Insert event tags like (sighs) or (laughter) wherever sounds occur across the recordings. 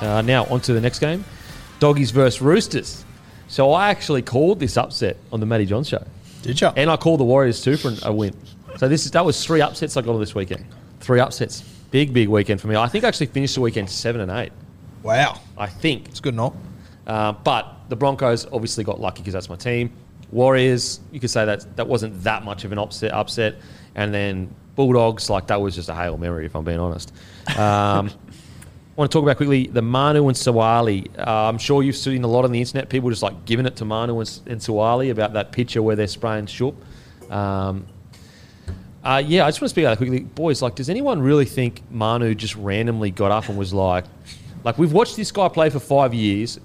Uh, now, on to the next game Doggies versus Roosters. So I actually called this upset on the Matty Johns show. Did you? And I called the Warriors too for a win. So this is that was three upsets I got on this weekend. Three upsets. Big, big weekend for me. I think I actually finished the weekend seven and eight. Wow. I think. It's good not. Uh, but the Broncos obviously got lucky because that's my team. Warriors, you could say that that wasn't that much of an upset. Upset, and then Bulldogs, like that was just a hail memory, if I'm being honest. Um, (laughs) want to talk about quickly the Manu and Sua'ali'i. Uh, I'm sure you've seen a lot on the internet. People just like giving it to Manu and, and Sua'ali'i about that picture where they're spraying Schoupp. Um, uh, yeah, I just want to speak about that quickly, boys. Like, does anyone really think Manu just randomly got up and was like, like we've watched this guy play for five years,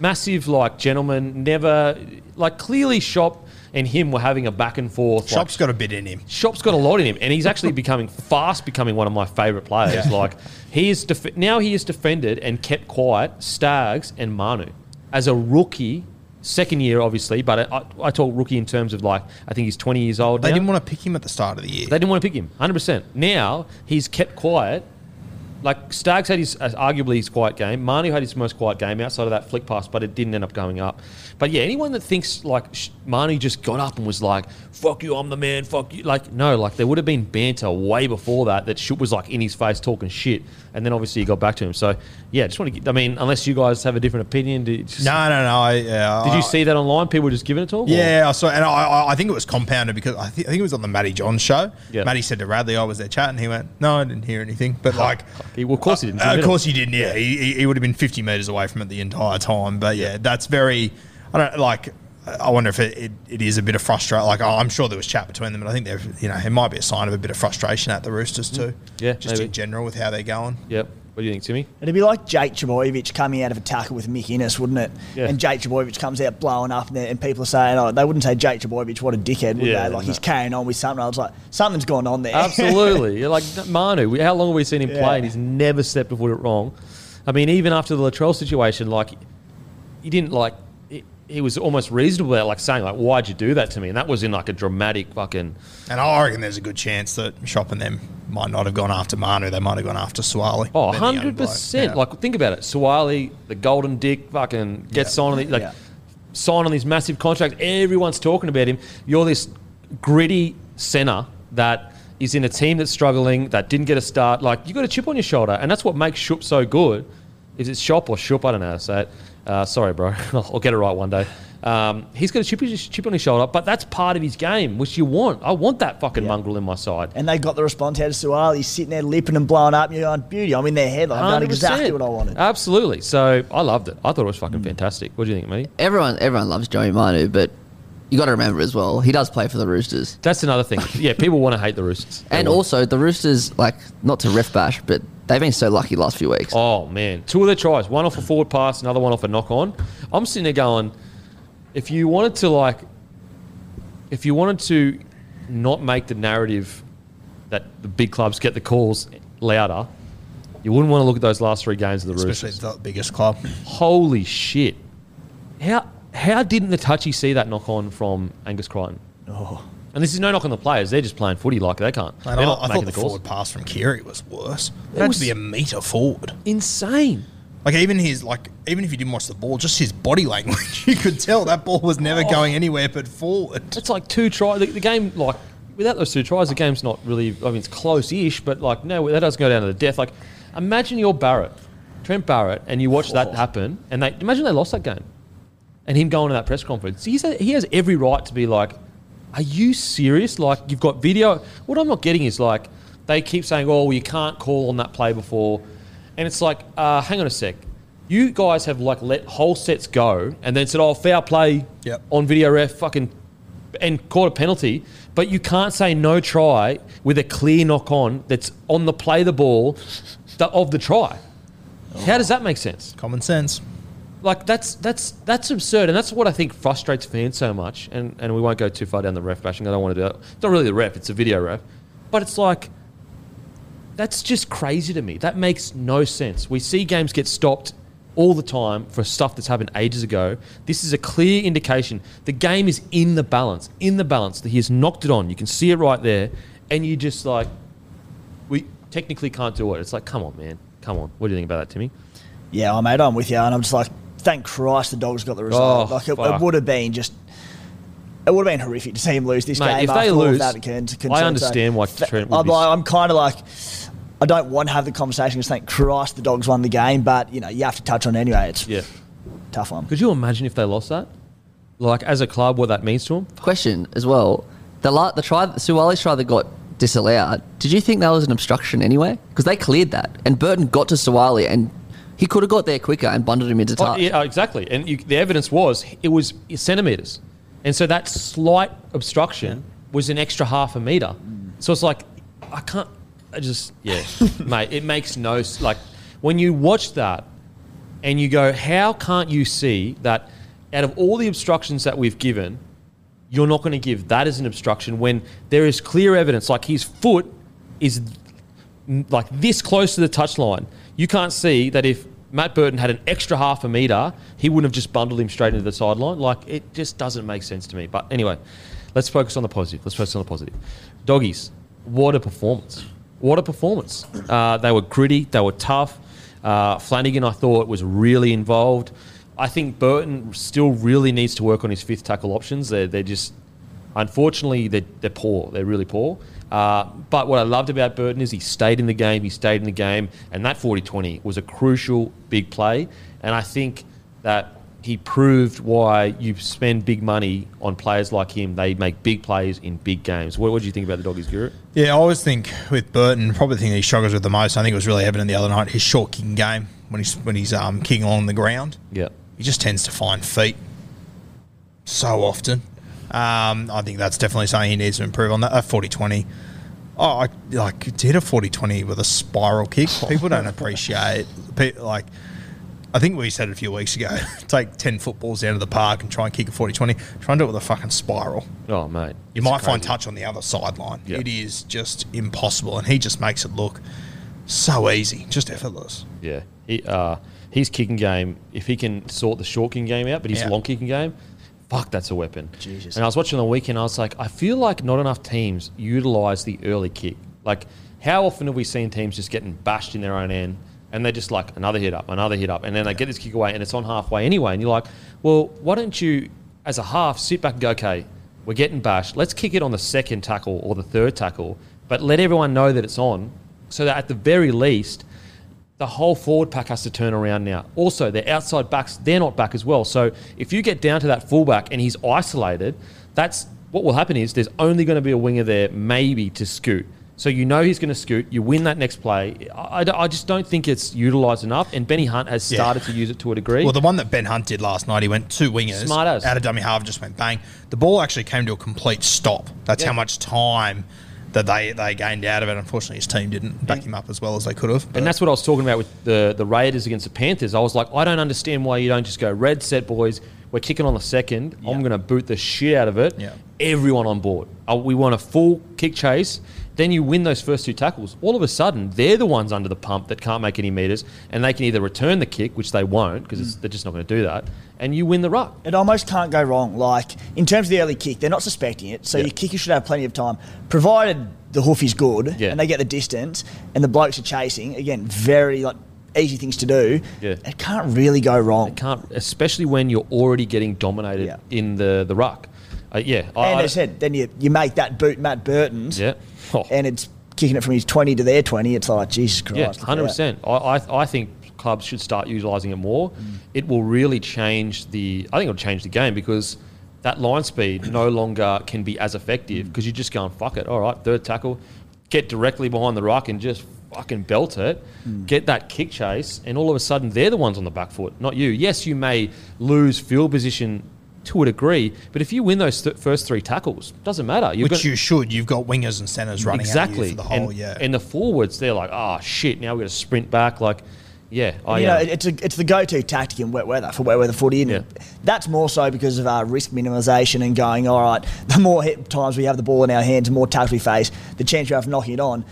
massive like gentleman, never like clearly Shop and him were having a back and forth. like, Shop's got a bit in him. Shop's got a lot in him, and he's actually (laughs) becoming fast, becoming one of my favourite players. Yeah. Like he is def- now he has defended and kept quiet Stags and Manu as a rookie. Second year, obviously, but I, I talk rookie in terms of like I think he's twenty years old. They now. didn't want to pick him at the start of the year. They didn't want to pick him, 100%. Now, he's kept quiet. Like, Starks had his, uh, arguably his quiet game. Marnie had his most quiet game outside of that flick pass, but it didn't end up going up. But yeah, anyone that thinks, like, sh- Marnie just got up and was like, fuck you, I'm the man, fuck you. Like, no, like, there would have been banter way before that that Schoupp was, like, in his face talking shit. And then obviously he got back to him. So, yeah, just want to I mean, unless you guys have a different opinion. Did, just, no, no, no. I, yeah, did I- you see that online? People were just giving it to him? or- Yeah, I saw, and I, I, think it was compounded because I, thi- I think it was on the Matty Johns show. Yeah. Matty said to Radley, "I was there chatting." He went, "No, I didn't hear anything." But like, He- well, of course he didn't. Uh, of course he didn't. Yeah, he, he, he would have been fifty meters away from it the entire time. But yeah, that's very. I don't like. I wonder if it, it, it is a bit of frustration. Like I'm sure there was chat between them, but I think there, you know, it might be a sign of a bit of frustration at the Roosters too. Yeah, just maybe. in general with how they're going. Yep. What do you think, Timmy? It'd be like Jake Trbojevic coming out of a tackle with Mick Innes, wouldn't it? Yeah. And Jake Trbojevic comes out blowing up, and, and people are saying, "Oh, they wouldn't say Jake Trbojevic, what a dickhead, would Yeah, they? Like no. he's carrying on with something." I was like, "Something's gone on there." Absolutely. (laughs) You're like Manu. How long have we seen him Yeah. play and he's never stepped a foot wrong? I mean, even after the Latrell situation, like he didn't like. He, he was almost reasonable about like saying like, "Why'd you do that to me?" And that was in like a dramatic fucking. And I reckon there's a good chance that Shop and them might not have gone after Manu. They might have gone after Sua'ali'i. Oh, Then the young 100 bloke. percent. Yeah. Like think about it. Sua'ali'i the golden dick, fucking gets Yeah. signed on the, like Yeah. signed on this massive contract. Everyone's talking about him. You're this gritty center that is in a team that's struggling, that didn't get a start. Like you got a chip on your shoulder, and that's what makes Shop so good. Is it Shop or Shop I don't know how to say it. Uh, sorry, bro. (laughs) I'll get it right one day. Um, he's got a chip, chip on his shoulder, but that's part of his game, which you want. I want that fucking mongrel in my side. And they got the response out of Sual. He's sitting there lipping and blowing up. And you're going, beauty, I'm in their head. Like, I've done exactly what I wanted. Absolutely. So I loved it. I thought it was Mm. fucking fantastic. What do you think, mate? Everyone, everyone loves Joey Manu, but you got to remember as well, he does play for the Roosters. That's another thing. (laughs) Yeah, people want to hate the Roosters. They And want- also, the Roosters, like, not to riff bash, but they've been so lucky the last few weeks. oh man, two of their tries, one off a forward pass, another one off a knock on. I'm sitting there going, if you wanted to like, if you wanted to not make the narrative that the big clubs get the calls louder. You wouldn't want to look at those last three games of the roof. especially Roosters. the biggest club. Holy shit! How how didn't the touchy see that knock on from Angus Crichton? Oh. And this is no knock on the players; they're just playing footy like they can't. They're I, not I thought the, calls. forward pass from Keary was worse. It had was- be a meter forward. Insane. Like even his like even if you didn't watch the ball, just his body language, (laughs) you could tell that ball was Oh. never going anywhere but forward. It's like two tries. The, the game, like, without those two tries, the game's not really. I mean, it's close-ish, but like, no, that doesn't go down to the death. Like, imagine you're Barrett, Trent Barrett, and you watch that oh. happen, and they imagine they lost that game, and him going to that press conference. He's a, he has every right to be like, "Are you serious? Like, you've got video." What I'm not getting is like, they keep saying, "Oh, you can't call on that play before," and it's like, uh, hang on a sec. You guys have like let whole sets go, and then said, "Oh, foul play Yep. on video ref, fucking and caught a penalty, but you can't say no try with a clear knock on that's on the play the ball the, of the try. How does that make sense? Common sense. Like that's that's that's absurd, and that's what I think frustrates fans so much. And and we won't go too far down the ref bashing. I don't want to do that. It's not really the ref; it's a video ref. But it's like that's just crazy to me. That makes no sense. We see games get stopped all the time for stuff that's happened ages ago. This is a clear indication the game is in the balance. In the balance, that he has knocked it on. You can see it right there, and you just like we technically can't do it. It's like, come on, man, come on. What do you think about that, Timmy? Yeah, oh, mate, I'm with you, and I'm just like, thank Christ the dogs got the result. Oh, like it, it would have been just. It would have been horrific to see him lose this Mate, game. if they after all of lose, that con- concern. I understand why fa- Trent would I'm, be like, s- I'm kind of like, I don't want to have the conversation. Just thank Christ the dogs won the game, but you know you have to touch on it anyway. It's Yeah. tough one. Could you imagine if they lost that? Like as a club, what that means to them? Question as well. The la- the try, Sua'ali'i's try that got disallowed. Did you think that was an obstruction anyway? Because they cleared that, and Burton got to Sua'ali'i, and he could have got there quicker and bundled him into Oh, touch. yeah, oh, exactly. And you, the evidence was it was centimeters, and so that slight obstruction was an extra half a meter. So it's like I can't. I just yeah, (laughs) mate. It makes no like when you watch that and you go, how can't you see that out of all the obstructions that we've given, you're not going to give that as an obstruction when there is clear evidence, like his foot is like this close to the touchline. You can't see that if Matt Burton had an extra half a meter, he wouldn't have just bundled him straight into the sideline. Like it just doesn't make sense to me. But anyway, let's focus on the positive. Let's focus on the positive. Doggies, what a performance! What a performance! Uh, they were gritty. They were tough. Uh, Flanagan, I thought, was really involved. I think Burton still really needs to work on his fifth tackle options. They're, they're just Unfortunately, they're, they're poor. They're really poor. Uh, but what I loved about Burton is he stayed in the game. He stayed in the game. And that 40 20 was a crucial big play. And I think that he proved why you spend big money on players like him. They make big plays in big games. What, what do you think about the Doggies, Guru? Yeah, I always think with Burton, probably the thing that he struggles with the most. I think it was really evident the other night. His short kicking game when he's when he's um, kicking along the ground. Yeah. he just tends to find feet so often. Um, I think that's definitely something he needs to improve on that. A 40 20. Oh, I like did a 40 20 with a spiral kick. People don't appreciate pe- like I think we said it a few weeks ago. (laughs) Take 10 footballs out of the park and try and kick a 40 20. Try and do it with a fucking spiral. Oh, mate. You might find touch on the other sideline. Yeah. It is just impossible, and he just makes it look so easy, just effortless. Yeah. He, uh, his kicking game, if he can sort the short kicking game out, but his Yeah. long kicking game, fuck, that's a weapon. Jesus. And I was watching the weekend, I was like, I feel like not enough teams utilize the early kick. Like, how often have we seen teams just getting bashed in their own end and they're just like, another hit up, another hit up, and then they get this kick away and it's on halfway anyway. And you're like, well, why don't you, as a half, sit back and go, okay, we're getting bashed. Let's kick it on the second tackle or the third tackle, but let everyone know that it's on so that at the very least, the whole forward pack has to turn around now. Also, their outside backs, they're not back as well. So if you get down to that fullback and he's isolated, that's what will happen is there's only going to be a winger there, maybe to scoot. So you know he's going to scoot. You win that next play. I, I- I just don't think it's utilised enough. And Benny Hunt has Yeah. started to use it to a degree. Well, the one that Ben Hunt did last night, he went two wingers Smart as. out of dummy half, just went bang. The ball actually came to a complete stop. That's Yeah. how much time that they, they gained out of it. Unfortunately, his team didn't back him up as well as they could have. And that's what I was talking about with the, the Raiders against the Panthers. I was like, I don't understand why you don't just go red set, boys. We're kicking on the second. I'm going to boot the shit out of it. Yeah. Everyone on board. Uh, we want a full kick chase, Then you win those first two tackles. All of a sudden, they're the ones under the pump that can't make any meters, and they can either return the kick, which they won't because mm. they're just not going to do that, and you win the ruck. It almost can't go wrong. Like in terms of the early kick, they're not suspecting it, so Yeah. your kicker should have plenty of time, provided the hoof is good Yeah. and they get the distance, and the blokes are chasing. Again, very like easy things to do. Yeah. It can't really go wrong. It can't, especially when you're already getting dominated Yeah. in the the ruck. Uh, yeah, and as I said, then you, you make that boot Matt Burton's, yeah, (laughs) Oh. and it's kicking it from his 20 to their 20. It's like, Jesus Christ. Yeah, 100%. I, I I think clubs should start utilising it more. Mm. It will really change the. I think it'll change the game because that line speed (clears throat) no longer can be as effective because you're just going fuck it. All right, third tackle, get directly behind the ruck and just fucking belt it. Mm. Get that kick chase, and all of a sudden they're the ones on the back foot, not you. Yes, you may lose field position. To a degree, but if you win those th- first three tackles, doesn't matter. You're Which gonna- you should. You've got wingers and centers running exactly at you for the whole. and, yeah. and the forwards they're like oh shit now we're going to sprint back like yeah I you know, um, it's a, it's the go-to tactic in wet weather for wet weather footy, and Yeah. that's more so because of our risk minimisation and going. All right, the more hit times we have the ball in our hands, the more tackles we face, the chance you have of knocking it on.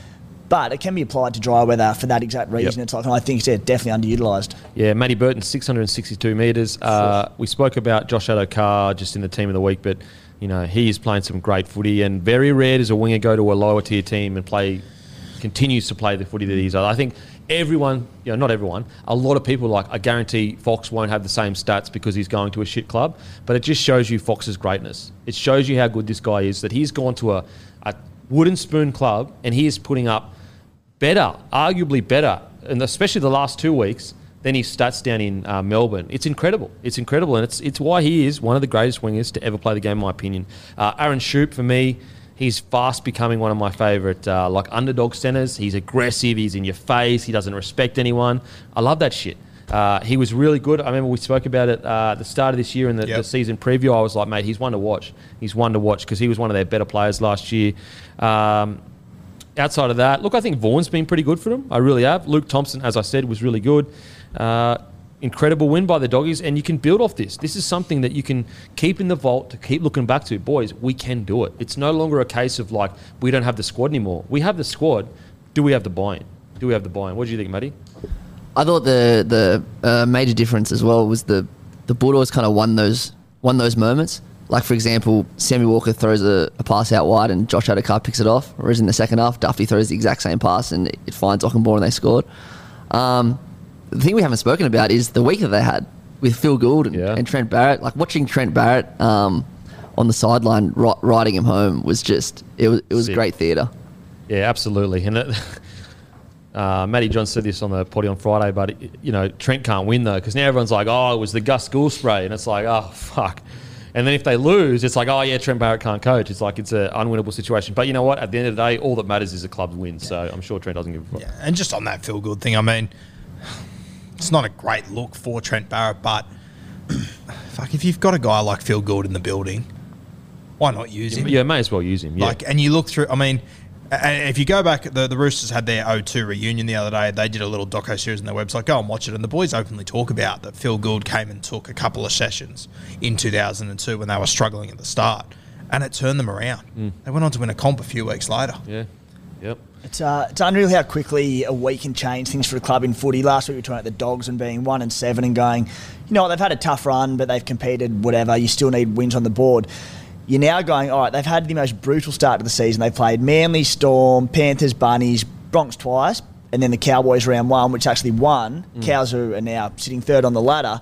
But it can be applied to dry weather for that exact reason. Yep. It's like, and I think it's definitely underutilised. yeah Matty Burton 662 metres uh, we spoke about Josh Addo-Carr just in the team of the week but you know he is playing some great footy and very rare does a winger go to a lower tier team and play continues to play the footy that he's I think everyone you know not everyone a lot of people like I guarantee Fox won't have the same stats because he's going to a shit club but it just shows you Fox's greatness it shows you how good this guy is that he's gone to a, a wooden spoon club and he is putting up better, arguably better, and especially the last two weeks than his stats down in uh, Melbourne. It's incredible. It's incredible, and it's it's why he is one of the greatest wingers to ever play the game, in my opinion. Uh, Aaron Schoupp, for me, he's fast becoming one of my favourite uh, like underdog centers. He's aggressive. He's in your face. He doesn't respect anyone. I love that shit. Uh, he was really good. I remember we spoke about it uh, at the start of this year in the, Yep. the season preview. I was like, mate, he's one to watch. He's one to watch because he was one of their better players last year. Um, outside of that, look, I think Vaughan's been pretty good for them. I really have. Luke Thompson, as I said, was really good. Uh, incredible win by the doggies, and you can build off this. This is something that you can keep in the vault to keep looking back to. Boys, we can do it. It's no longer a case of like we don't have the squad anymore. We have the squad. Do we have the buy-in? Do we have the buy-in? What do you think, Matty? I thought the the uh, major difference as well was the the Bulldogs kind of won those won those moments. Like for example, Sammy Walker throws a, a pass out wide and Josh Addo-Carr picks it off. Whereas in the second half, Duffy throws the exact same pass and it, it finds Ockenbaugh and they scored. Um, the thing we haven't spoken about is the week that they had with Phil Gould and, Yeah. and Trent Barrett. Like watching Trent Barrett um, on the sideline ri- riding him home was just it was it was Sick. great theatre. Yeah, absolutely. And it, (laughs) uh, Matty Johns said this on the potty on Friday, but you know Trent can't win though because now everyone's like, oh, it was the Gus Gould spray, and it's like, oh fuck. And then if they lose, it's like, oh yeah, Trent Barrett can't coach. It's like it's an unwinnable situation. But you know what? At the end of the day, all that matters is the club wins. So I'm sure Trent doesn't give a fuck. Yeah, and just on that feel good thing, I mean, it's not a great look for Trent Barrett, but (clears throat) fuck, if you've got a guy like Phil Gould in the building, why not use him? Yeah, may as well use him. Yeah. Like, and you look through. I mean, and if you go back, the, the Roosters had their O2 reunion the other day. They did a little doco series on their website. Go and watch it. And the boys openly talk about that Phil Gould came and took a couple of sessions in 2002 when they were struggling at the start, and it turned them around. Mm. They went on to win a comp a few weeks later. yeah. Yep. It's, uh, it's unreal how quickly a week can change things for a club in footy. Last week we were talking about the Dogs and being one and seven and going, you know what, they've had a tough run, but they've competed, whatever. You still need wins on the board. You're now going, all right, they've had the most brutal start to the season. They've played Manly, Storm, Panthers, Bunnies, Bronx twice, and then the Cowboys round one, which actually won. Mm. Cows who are now sitting third on the ladder.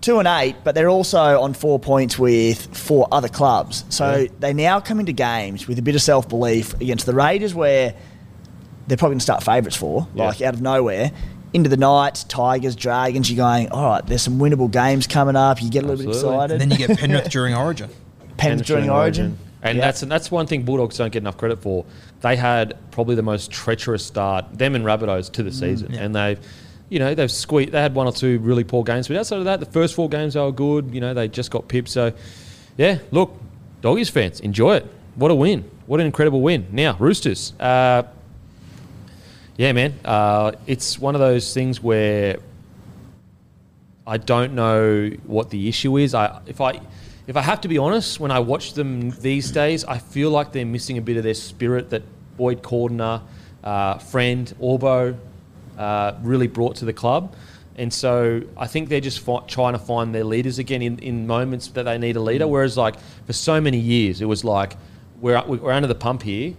Two and eight, but they're also on four points with four other clubs. So Yeah. they now come into games with a bit of self belief against the Raiders, where they're probably going to start favourites for, Yeah. like out of nowhere. Into the Knights, Tigers, Dragons, you're going, all right, there's some winnable games coming up. You get a little bit excited. And then you get (laughs) Penrith during Origin. Pens during Origin. And Yeah. that's that's one thing Bulldogs don't get enough credit for. They had probably the most treacherous start, them and Rabbitohs, to the season. And they've, you know, they've squeaked. They had one or two really poor games, but outside of that, the first four games they were good. You know, they just got pipped. So, yeah, look, Doggies fans, enjoy it. What a win! What an incredible win. Now, Roosters. Uh, yeah, man, uh, it's one of those things where I don't know what the issue is. I if I if I have to be honest, when I watch them these days, I feel like they're missing a bit of their spirit that Boyd Cordner, uh, friend Orbo, uh, really brought to the club. And so I think they're just fi- trying to find their leaders again in, in moments that they need a leader. Whereas, like, for so many years, it was like, we're, we're under the pump here.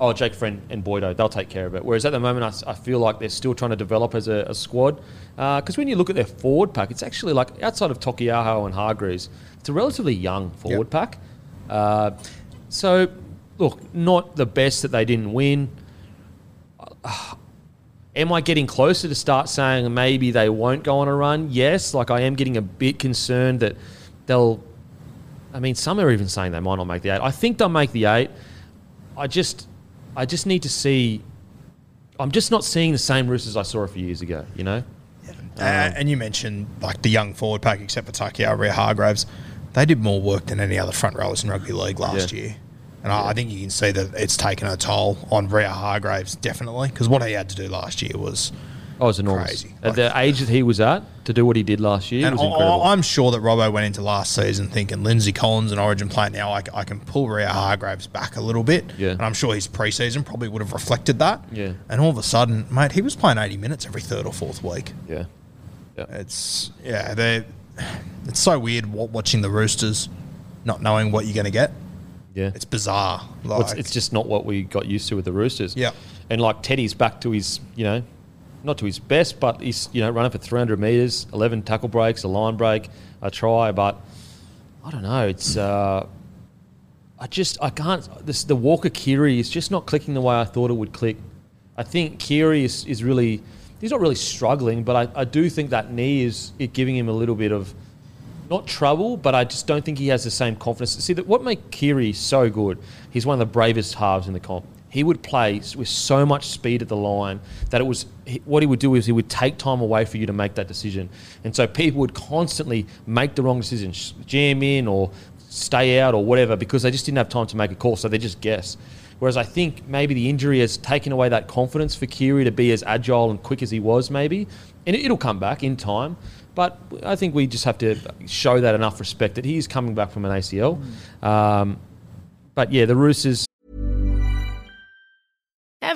Oh, Jake Friend and Boydo, they'll take care of it. Whereas at the moment, I feel like they're still trying to develop as a, a squad. Because when you look at their forward pack, it's actually like outside of Taukeiaho and Hargreaves, it's a relatively young forward Yep. pack. Uh, so, look, not the best that they didn't win. (sighs) Am I getting closer to start saying maybe they won't go on a run? Yes. Like I am getting a bit concerned that they'll. I mean, some are even saying they might not make the eight. I think they'll make the eight. I just, I just need to see. I'm just not seeing the same Roosters I saw a few years ago. You know. Uh, and you mentioned like the young forward pack, except for Takia Waerea-Hargreaves, they did more work than any other front rowers in rugby league last Yeah. year. And I, I think you can see that it's taken a toll on Waerea-Hargreaves, definitely, because what he had to do last year was. Oh, it was enormous. Crazy. At the age that he was at, to do what he did last year And was incredible. I, am sure that Robbo went into last season thinking Lindsay Collins and Origin play now, I can pull Waerea-Hargreaves back a little bit. Yeah. And I'm sure his preseason probably would have reflected that. Yeah. And all of a sudden, mate, he was playing 80 minutes every third or fourth week. yeah. Yeah. It's yeah, they. It's so weird watching the Roosters, not knowing what you're going to get. Yeah. It's bizarre. Like, Well, it's, it's just not what we got used to with the Roosters. Yeah. And like Teddy's back to his, you know, not to his best, but he's, you know, running for 300 metres, 11 tackle breaks, a line break, a try. But I don't know. It's, uh, I just, I can't, this, the Walker Keary is just not clicking the way I thought it would click. I think Keary is, is really, he's not really struggling, but I, I do think that knee is it giving him a little bit of, not trouble, but I just don't think he has the same confidence. See, that what made Keary so good, he's one of the bravest halves in the comp. He would play with so much speed at the line that it was he- what he would do is he would take time away for you to make that decision. And so people would constantly make the wrong decision, jam in or stay out or whatever because they just didn't have time to make a call, so they just guess. Whereas I think maybe the injury has taken away that confidence for Keary to be as agile and quick as he was, maybe. And it- it'll come back in time. But I think we just have to show that enough respect that he is coming back from an ACL. Um, but yeah, the Roosters.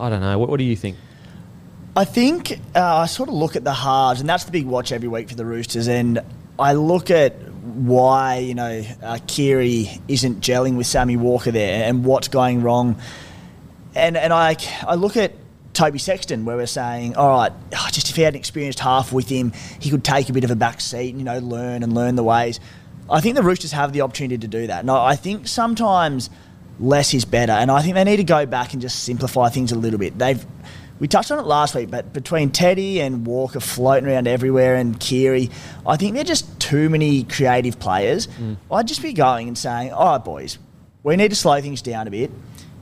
I don't know. What, what do you think? I think uh, I sort of look at the halves, and that's the big watch every week for the Roosters. And I look at why you know uh, Keary isn't gelling with Sammy Walker there, and what's going wrong. And and I I look at Toby Sexton, where we're saying, all right, (sighs) just if he had an experienced half with him, he could take a bit of a back seat, and, you know, learn and learn the ways. I think the Roosters have the opportunity to do that. I I think sometimes less is better, and I think they need to go back and just simplify things a little bit. They've we touched on it last week, but between Teddy and Walker floating around everywhere and Keary, I think they're just too many creative players. Mm. I'd just be going and saying, all right, boys, we need to slow things down a bit.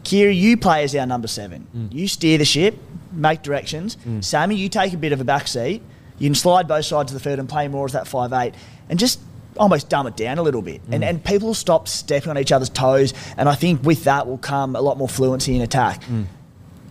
Keary, you play as our number seven. Mm. You steer the ship, make directions. Mm. Sammy, you take a bit of a back seat. You can slide both sides of the field and play more as that five eight, and just almost dumb it down a little bit. And mm. and people stop stepping on each other's toes. And I think with that will come a lot more fluency in attack. Mm.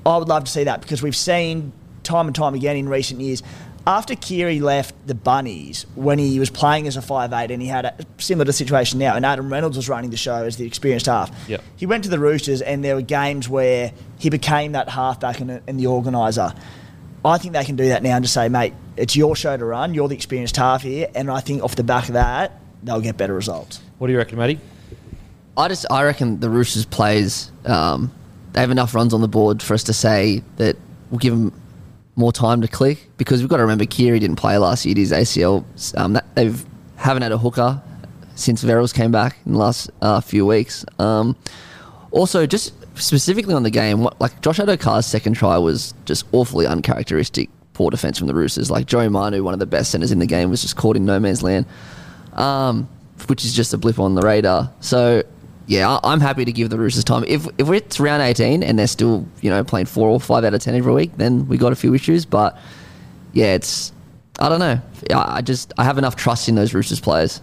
I would love to see that because we've seen time and time again in recent years. After Keary left the Bunnies, when he was playing as a 5'8 and he had a similar situation now, and Adam Reynolds was running the show as the experienced half, Yep. he went to the Roosters and there were games where he became that halfback and, and the organiser. I think they can do that now and just say, mate, it's your show to run, you're the experienced half here, and I think off the back of that, they'll get better results. What do you reckon, Matty? I just I reckon the Roosters plays um, they have enough runs on the board for us to say that we'll give them more time to click because we've got to remember Keary didn't play last year. His ACL. Um, that, they've haven't had a hooker since Verrills came back in the last uh, few weeks. Um, also, just specifically on the game, what, like Josh Addo-Carr's second try was just awfully uncharacteristic. Poor defense from the Roosters. Like Joey Manu, one of the best centers in the game, was just caught in no man's land um, which is just a blip on the radar. So yeah, I'm happy to give the Roosters time. If if it's round 18 and they're still you know playing four or five out of ten every week, then we got a few issues. But yeah, it's I don't know. I I just I have enough trust in those Roosters players.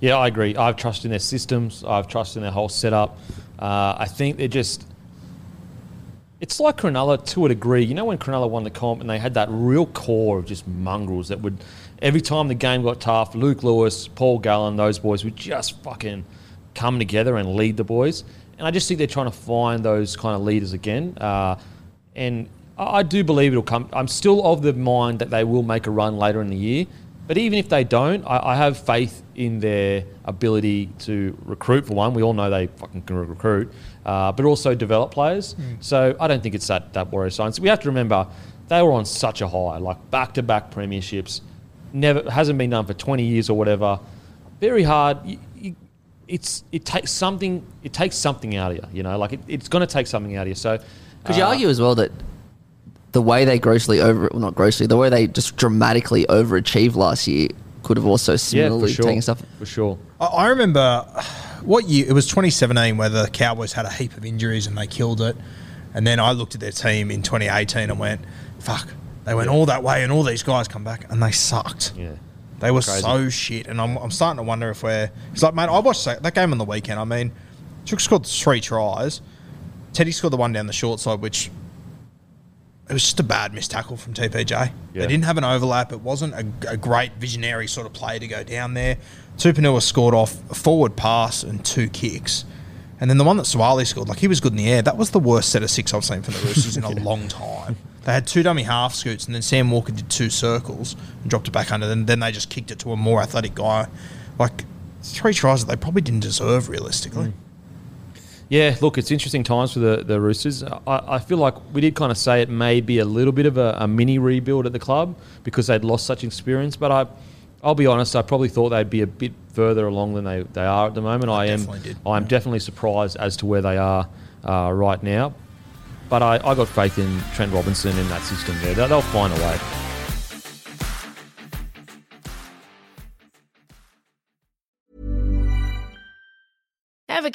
Yeah, I agree. I've trust in their systems. I've trust in their whole setup. Uh, I think they're just. It's like Cronulla to a degree. You know when Cronulla won the comp and they had that real core of just mongrels that would, every time the game got tough, Luke Lewis, Paul Gallen, those boys would just fucking come together and lead the boys. And I just think they're trying to find those kind of leaders again. Uh, and I I do believe it'll come. I'm still of the mind that they will make a run later in the year. But even if they don't, I, I have faith in their ability to recruit. For one, we all know they fucking can recruit, uh, but also develop players. So I don't think it's that that worrisome. So we have to remember they were on such a high, like back to back premierships. Never hasn't been done for 20 years or whatever. Very hard. You, you, it's it takes something. It takes something out of you. You know, like it, it's going to take something out of you. So Could you uh, argue as well that the way they grossly over, well, not grossly, the way they just dramatically overachieved last year could have also Yeah, similarly for sure. taken stuff. For sure. I, I remember what year it was 2017 where the Cowboys had a heap of injuries and they killed it. And then I looked at their team in 2018 and went, fuck, they went all that way and all these guys come back and they sucked. Yeah. They were Crazy. so shit, and I'm, I'm starting to wonder if we're. It's like, mate, I watched that, that game on the weekend. I mean, Chook scored three tries. Teddy scored the one down the short side, which it was just a bad missed tackle from TPJ. Yeah. They didn't have an overlap. It wasn't a, a great visionary sort of play to go down there. Tupanua scored off a forward pass and two kicks. And then the one that Sua'ali'i scored, like he was good in the air. That was the worst set of six I've seen from the Roosters in a (laughs) long time. They had two dummy half scoots, and then Sam Walker did two circles and dropped it back under. Then then they just kicked it to a more athletic guy. Like three tries that they probably didn't deserve realistically. Mm. Yeah, look, it's interesting times for the, the Roosters. I, I feel like we did kind of say it may be a little bit of a, a mini rebuild at the club because they'd lost such experience. But I, I'll be honest, I probably thought they'd be a bit further along than they, they are at the moment. I, am definitely did, I'm definitely surprised as to where they are uh, right now. But I, I got faith in Trent Robinson in that system there. They'll find a way.